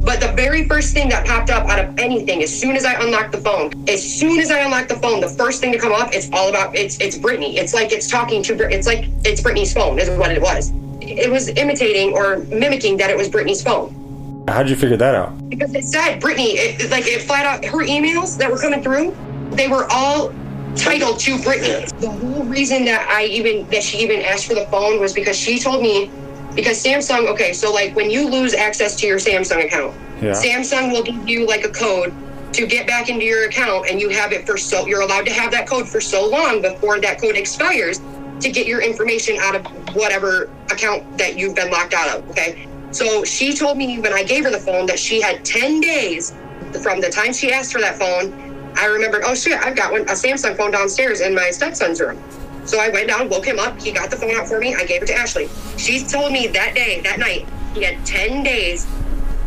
But the very first thing that popped up out of anything, as soon as I unlocked the phone, as soon as I unlocked the phone, the first thing to come up, it's all about it's it's Brittany. It's like it's talking to it's like it's Brittany's phone is what it was. It was imitating or mimicking that it was Brittany's phone How did you figure that out? because it said Brittany. It, it- like it flat out her emails that were coming through, they were all titled to Brittany. The whole reason that I even that she even asked for the phone was because she told me because Samsung. Okay, so like when you lose access to your Samsung account, Yeah. Samsung will give you like a code to get back into your account, and you have it for so you're allowed to have that code for so long before that code expires to get your information out of whatever account that you've been locked out of. Okay. So she told me when I gave her the phone that she had 10 days from the time she asked for that phone. I remembered, oh shit, I've got one, a Samsung phone downstairs in my stepson's room. So I went down, woke him up. He got the phone out for me. I gave it to Ashley. She told me that day, that night, he had 10 days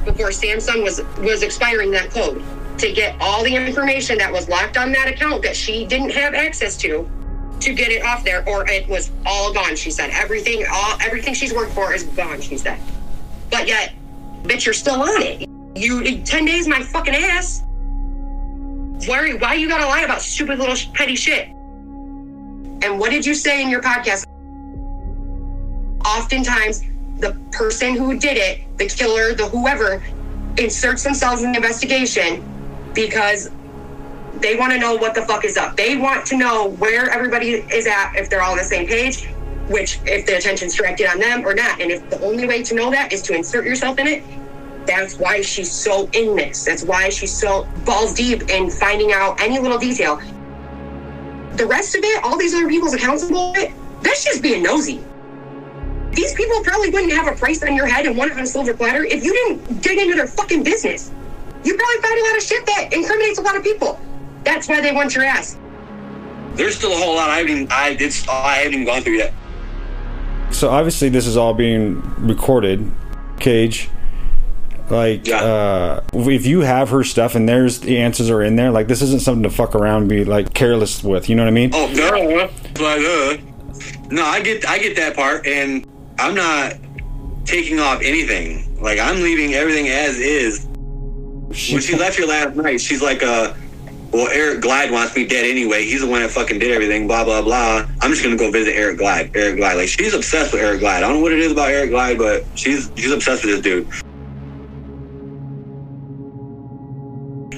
before Samsung was was expiring that code to get all the information that was locked on that account that she didn't have access to to get it off there or it was all gone she said everything all everything she's worked for is gone she said but yet bitch you're still on it you 10 days my fucking ass why, why you gotta lie about stupid little petty shit and what did you say in your podcast oftentimes the person who did it, the killer, the whoever, inserts themselves in the investigation because they want to know what the fuck is up. They want to know where everybody is at, if they're all on the same page, which if the attention's directed on them or not. And if the only way to know that is to insert yourself in it, that's why she's so in this. That's why she's so balls deep in finding out any little detail. The rest of it, all these other people's accounts and bullshit, that's just being nosy. These people probably wouldn't have a price on your head and want it on a silver platter if you didn't dig into their fucking business. You probably found a lot of shit that incriminates a lot of people. That's why they want your ass. There's still a whole lot I haven't even, I did I haven't even gone through yet. So obviously this is all being recorded. Cage. Like uh if you have her stuff and there's the answers are in there, like this isn't something to fuck around and be like careless with, you know what I mean? Oh no, like uh, no, I get I get that part, and I'm not taking off anything. Like I'm leaving everything as is. when she left here last night, she's like, uh, well, Eric Glide wants me dead anyway. He's the one that fucking did everything. Blah blah blah. I'm just gonna go visit Eric Glide. Eric Glide, like she's obsessed with Eric Glide. I don't know what it is about Eric Glide, but she's she's obsessed with this dude.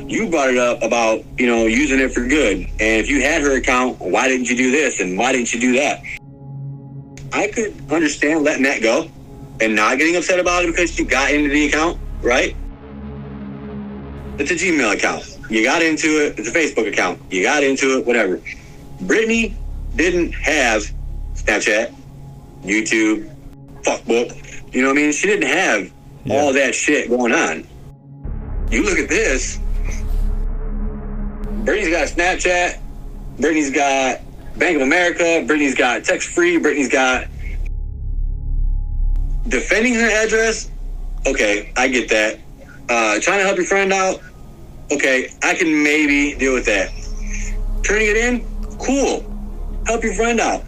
You brought it up about you know using it for good. And if you had her account why didn't you do this? And why didn't you do that? I could understand letting that go and not getting upset about it because you got into the account right? It's a gmail account. You got into it. It's a facebook account. You got into it whatever. Brittany didn't have snapchat youtube fuckbook. You know what i mean? She didn't have all that shit going on. You look at this. Brittany's got Snapchat. Brittany's got Bank of America. Brittany's got text free. Brittany's got defending her address. Okay, I get that. Uh, trying to help your friend out. Okay, I can maybe deal with that. Turning it in, cool. Help your friend out.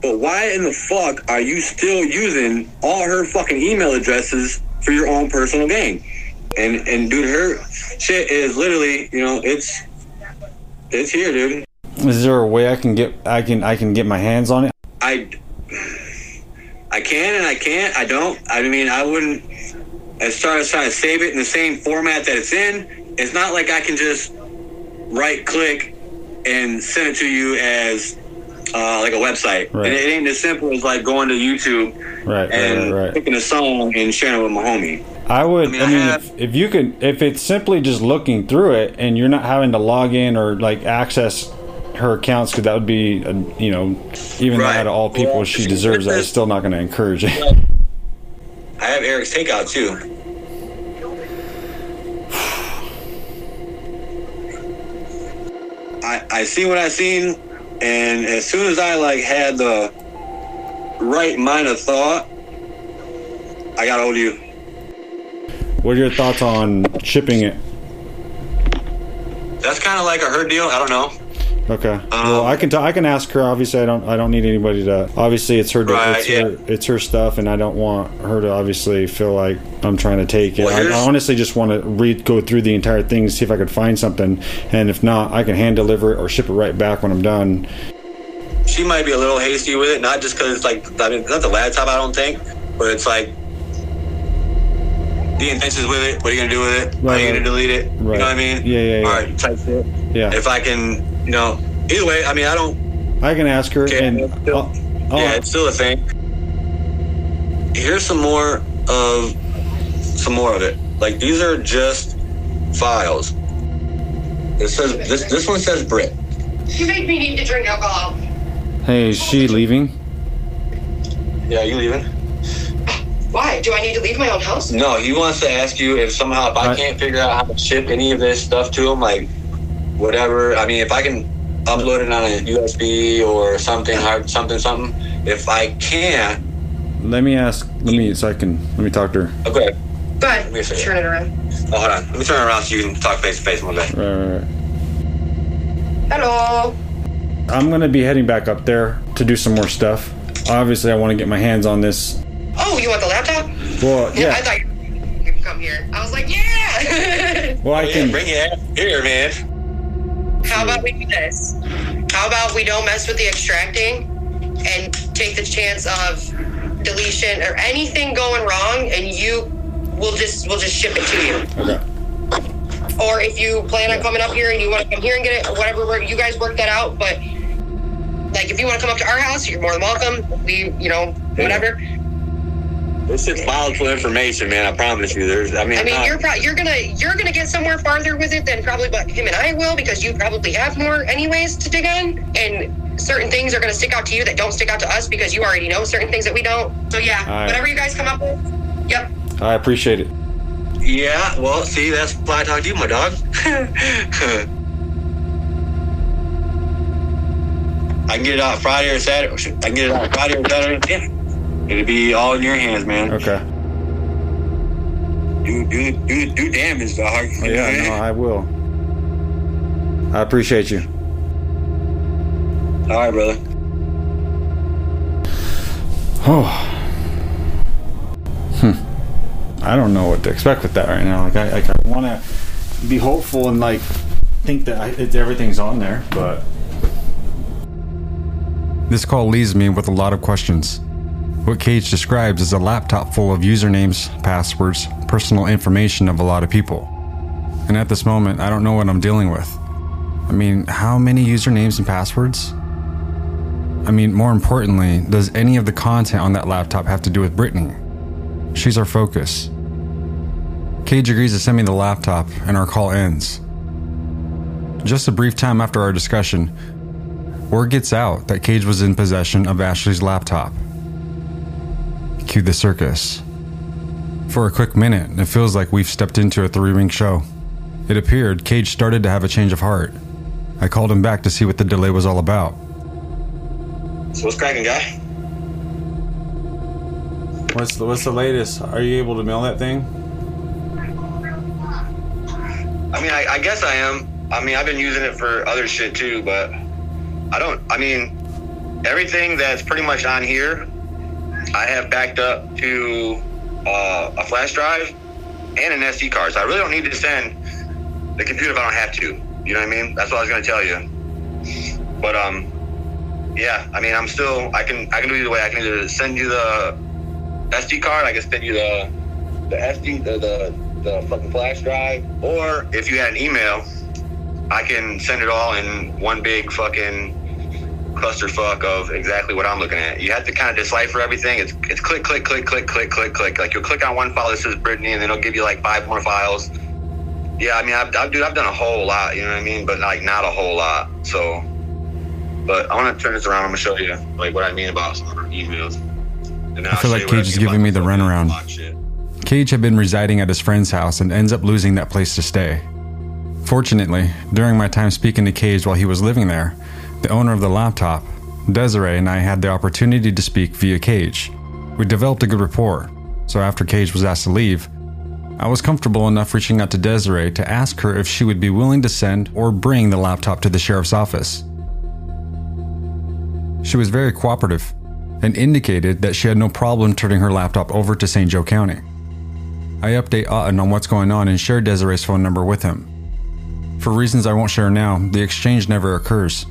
But why in the fuck are you still using all her fucking email addresses for your own personal gain? And and dude, her shit is literally, you know, it's it's here, dude. Is there a way I can get I can I can get my hands on it? I I can and I can't. I don't. I mean, I wouldn't. As far as trying to save it in the same format that it's in, it's not like I can just right click and send it to you as uh, like a website. Right. And it ain't as simple as like going to YouTube Right, and right, right. picking a song and sharing it with my homie. I would. I I mean, mean, I if, if you could, if it's simply just looking through it and you're not having to log in or like access her accounts, because that would be, uh, you know, even though out of all people Well, she deserves that, it's still not going to encourage it. I have Eric's takeout too. I I see what I seen, and as soon as I like had the right mind of thought, I got hold of you. What are your thoughts on shipping it? That's kind of like a her deal. I don't know. Okay. Um, well, I can t- I can ask her. Obviously, I don't I don't need anybody to. Obviously, it's her Right, it's her it's her stuff, and I don't want her to obviously feel like I'm trying to take it. Well, I, I honestly just want to read go through the entire thing see if I could find something, and if not, I can hand deliver it or ship it right back when I'm done. She might be a little hasty with it, not just because it's like I mean, not the laptop. I don't think, but it's like the intentions with it. What are you gonna do with it? Are you gonna delete it? Right. You know what I mean? Yeah, yeah, yeah. All right, type shit. Yeah. If I can, you know, either way. I mean, I don't. I can ask her, Okay, and it's still- I'll- I'll- yeah, it's still a thing. Here's some more of some more of it. Like these are just files. It says this. This one says Brit. You make me need to drink alcohol. hey, is she leaving? Yeah, you leaving? Why? Do I need to leave my own house? No, he wants to ask you if somehow if I I- can't figure out how to ship any of this stuff to him, like whatever. I mean, if I can upload it on a USB or something, hard something, something. If I can't, Let me ask. Let me so I can let me talk to her. okay. Go ahead. Let me. Turn it around. Oh, hold on. Let me turn around so you can talk face to face one day. Right, right, right. Hello. I'm gonna be heading back up there to do some more stuff. Obviously, I want to get my hands on this. Oh, you want the laptop? Well, I yeah. thought you could come here. I was like, yeah. Well, I oh, Yeah, can. bring your ass here, man. How about we do this? How about we don't mess with the extracting and take the chance of deletion or anything going wrong, and you will just we'll just ship it to you. Okay. Or if you plan on coming up here and you want to come here and get it, or whatever, work- you guys work that out. But like, if you want to come up to our house, you're more than welcome. We, you know, whatever. This is volatile information, man. I promise you. There's. I mean, I mean, not- you're pro- you're gonna you're gonna get somewhere farther with it than probably what him and I will because you probably have more anyways to dig in, and certain things are gonna stick out to you that don't stick out to us because you already know certain things that we don't. So yeah, All right. whatever you guys come up with, yep. I appreciate it. Yeah, well, see, that's why I talk to you, my dog. I can get it out Friday or Saturday. I can get it out Friday or Saturday. Yeah. It'll be all in your hands, man. Okay. Do do do do damage, dog. Oh, yeah, no, I will. I appreciate you. All right, brother. Oh. Hmm. I don't know what to expect with that right now. Like, I, like, I want to be hopeful and like think that I, it's, everything's on there, but. This call leaves me with a lot of questions. What Cage describes is a laptop full of usernames, passwords, personal information of a lot of people. And at this moment, I don't know what I'm dealing with. I mean, how many usernames and passwords? I mean, more importantly, does any of the content on that laptop have to do with Brittany? She's our focus. Cage agrees to send me the laptop, and our call ends. Just a brief time after our discussion, word gets out that Cage was in possession of Ashley's laptop. Cue the circus. For a quick minute, it feels like we've stepped into a three ring show. It appeared Cage started to have a change of heart. I called him back to see what the delay was all about. So what's cracking, guy? What's the what's the latest? Are you able to mail that thing? I mean, I, I guess I am. I mean, I've been using it for other shit too, but I don't. I mean, everything that's pretty much on here, I have backed up to uh, a flash drive and an SD card. So I really don't need to send the computer if I don't have to. You know what I mean? That's what I was gonna tell you. But um, yeah. I mean, I'm still. I can. I can do either way. I can either send you the SD card. I can send you the the SD the the, the fucking flash drive. Or if you had an email, I can send it all in one big fucking clusterfuck of exactly what I'm looking at. You have to kind of decipher everything. It's it's click click click click click click click. Like you'll click on one file that says Brittany, and then it'll give you like five more files. Yeah, I mean, I've, I've dude, I've done a whole lot. You know what I mean? But like not a whole lot. So, but I want to turn this around. I'm gonna show you like what I mean about some of our emails. I feel like you what I Cage is giving me the runaround. Cage had been residing at his friend's house and ends up losing that place to stay. Fortunately, during my time speaking to Cage while he was living there, the owner of the laptop, Desiree, and I had the opportunity to speak via Cage. We developed a good rapport, so after Cage was asked to leave, I was comfortable enough reaching out to Desiree to ask her if she would be willing to send or bring the laptop to the sheriff's office. She was very cooperative and indicated that she had no problem turning her laptop over to St. Joe County. I update Otten on what's going on and share Desiree's phone number with him. For reasons I won't share now, the exchange never occurs.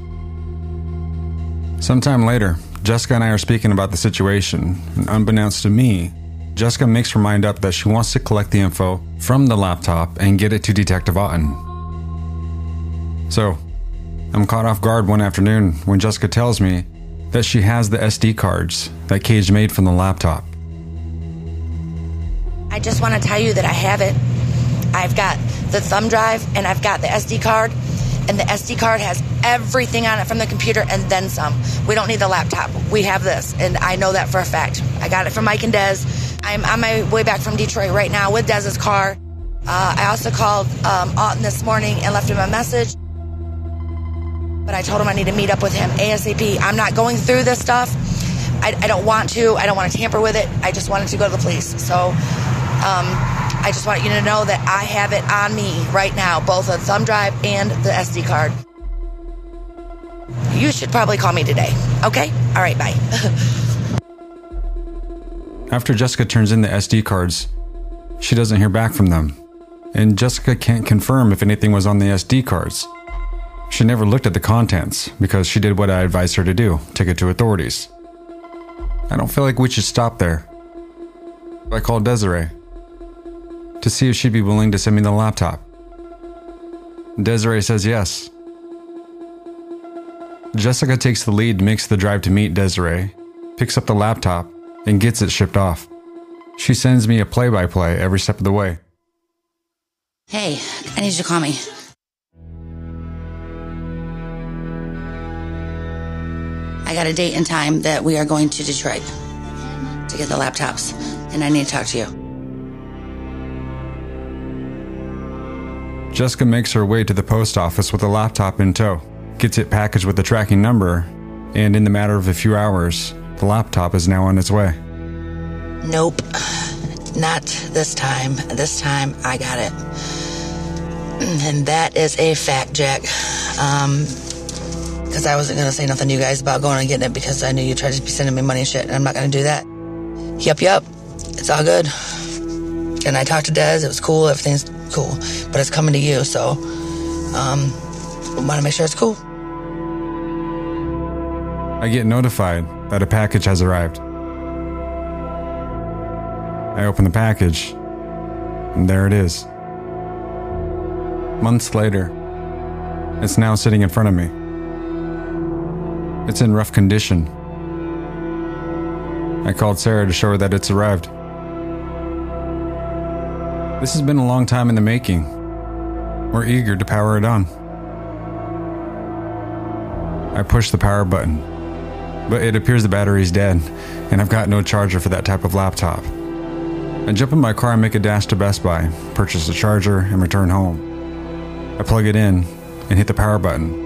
Sometime later, Jessica and I are speaking about the situation, and unbeknownst to me, Jessica makes her mind up that she wants to collect the info from the laptop and get it to Detective Otten. So, I'm caught off guard one afternoon when Jessica tells me that she has the SD cards that Cage made from the laptop. I just want to tell you that I have it. I've got the thumb drive and I've got the SD card, and the SD card has everything on it from the computer and then some. We don't need the laptop. We have this, and I know that for a fact. I got it from Mike and Dez. I'm on my way back from Detroit right now with Dez's car. Uh, I also called um, this morning and left him a message. But I told him I need to meet up with him ASAP. I'm not going through this stuff. I, I don't want to. I don't want to tamper with it. I just wanted to go to the police. So um, I just want you to know that I have it on me right now, both a thumb drive and the SD card. You should probably call me today. Okay? All right, bye. After Jessica turns in the SD cards, she doesn't hear back from them, and Jessica can't confirm if anything was on the SD cards. She never looked at the contents because she did what I advised her to do take it to authorities. I don't feel like we should stop there. I called Desiree to see if she'd be willing to send me the laptop. Desiree says yes. Jessica takes the lead, makes the drive to meet Desiree, picks up the laptop, and gets it shipped off. She sends me a play by play every step of the way. hey, I need you to call me. I got a date and time that we are going to Detroit to get the laptops, and I need to talk to you. Jessica makes her way to the post office with the laptop in tow, gets it packaged with the tracking number, and in the matter of a few hours, the laptop is now on its way. Nope, not this time. This time I got it. And that is a fact, Jack. Um, because I wasn't gonna say nothing to you guys about going and getting it because I knew you tried to be sending me money and shit, and I'm not gonna do that. Yep, yep, it's all good. And I talked to Dez. it was cool, everything's cool, but it's coming to you, so um, want to make sure it's cool. I get notified that a package has arrived. I open the package, and there it is. Months later, it's now sitting in front of me. It's in rough condition. I called Sarah to show her that it's arrived. This has been a long time in the making. We're eager to power it on. I push the power button, but it appears the battery's dead, and I've got no charger for that type of laptop. I jump in my car and make a dash to Best Buy, purchase a charger, and return home. I plug it in and hit the power button.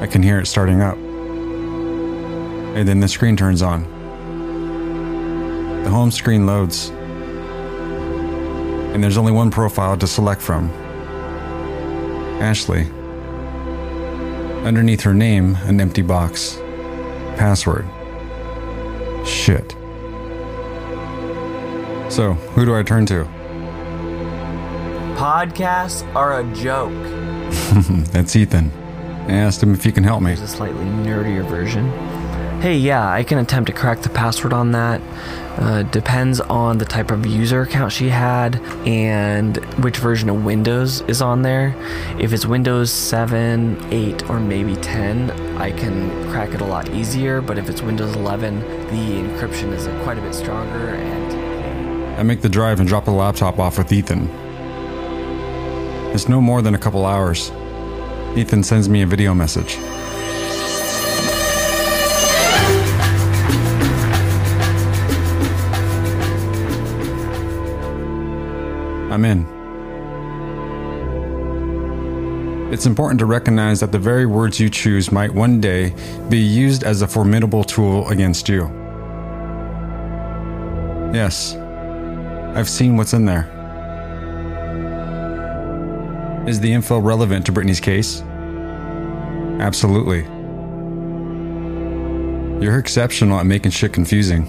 I can hear it starting up. And then the screen turns on. The home screen loads. And there's only one profile to select from Ashley. Underneath her name, an empty box. Password. Shit. So, who do I turn to? Podcasts are a joke. That's Ethan. I asked him if he can help me. There's a slightly nerdier version. Hey, yeah, I can attempt to crack the password on that. Uh, depends on the type of user account she had and which version of Windows is on there. If it's Windows 7, 8, or maybe 10, I can crack it a lot easier. But if it's Windows 11, the encryption is quite a bit stronger. And I make the drive and drop the laptop off with Ethan. It's no more than a couple hours. Ethan sends me a video message. I'm in. It's important to recognize that the very words you choose might one day be used as a formidable tool against you. Yes, I've seen what's in there. Is the info relevant to Brittany's case? Absolutely. You're exceptional at making shit confusing.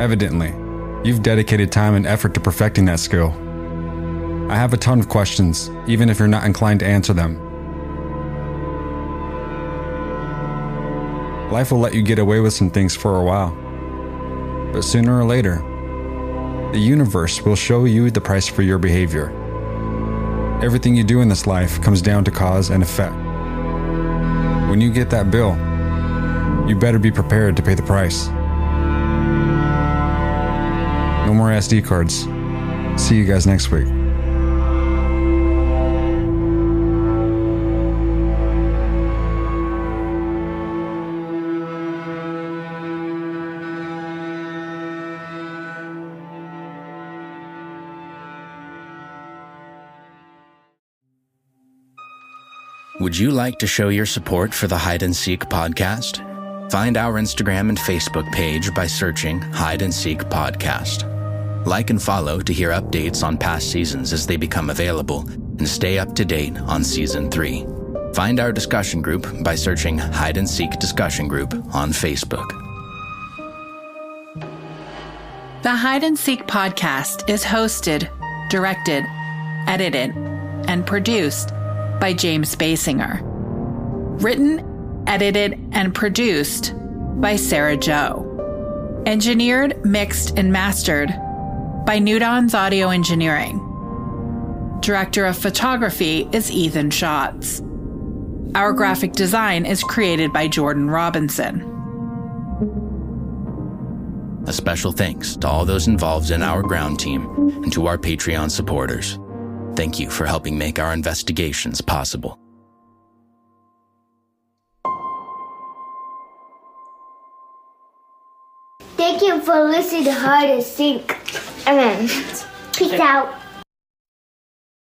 Evidently, you've dedicated time and effort to perfecting that skill. I have a ton of questions, even if you're not inclined to answer them. Life will let you get away with some things for a while. But sooner or later, the universe will show you the price for your behavior. Everything you do in this life comes down to cause and effect. When you get that bill, you better be prepared to pay the price. No more SD cards. See you guys next week. Would you like to show your support for the Hide and Seek podcast? Find our Instagram and Facebook page by searching Hide and Seek Podcast. Like and follow to hear updates on past seasons as they become available and stay up to date on season 3. Find our discussion group by searching Hide and Seek Discussion Group on Facebook. The Hide and Seek podcast is hosted, directed, edited, and produced by James Baysinger. Written, edited, and produced by Sarah Joe. Engineered, mixed, and mastered by Newdon's Audio Engineering. Director of photography is Ethan Schatz. Our graphic design is created by Jordan Robinson. A special thanks to all those involved in our ground team and to our Patreon supporters. Thank you for helping make our investigations possible. Thank you for listening to Hide and Seek. Um, peace out.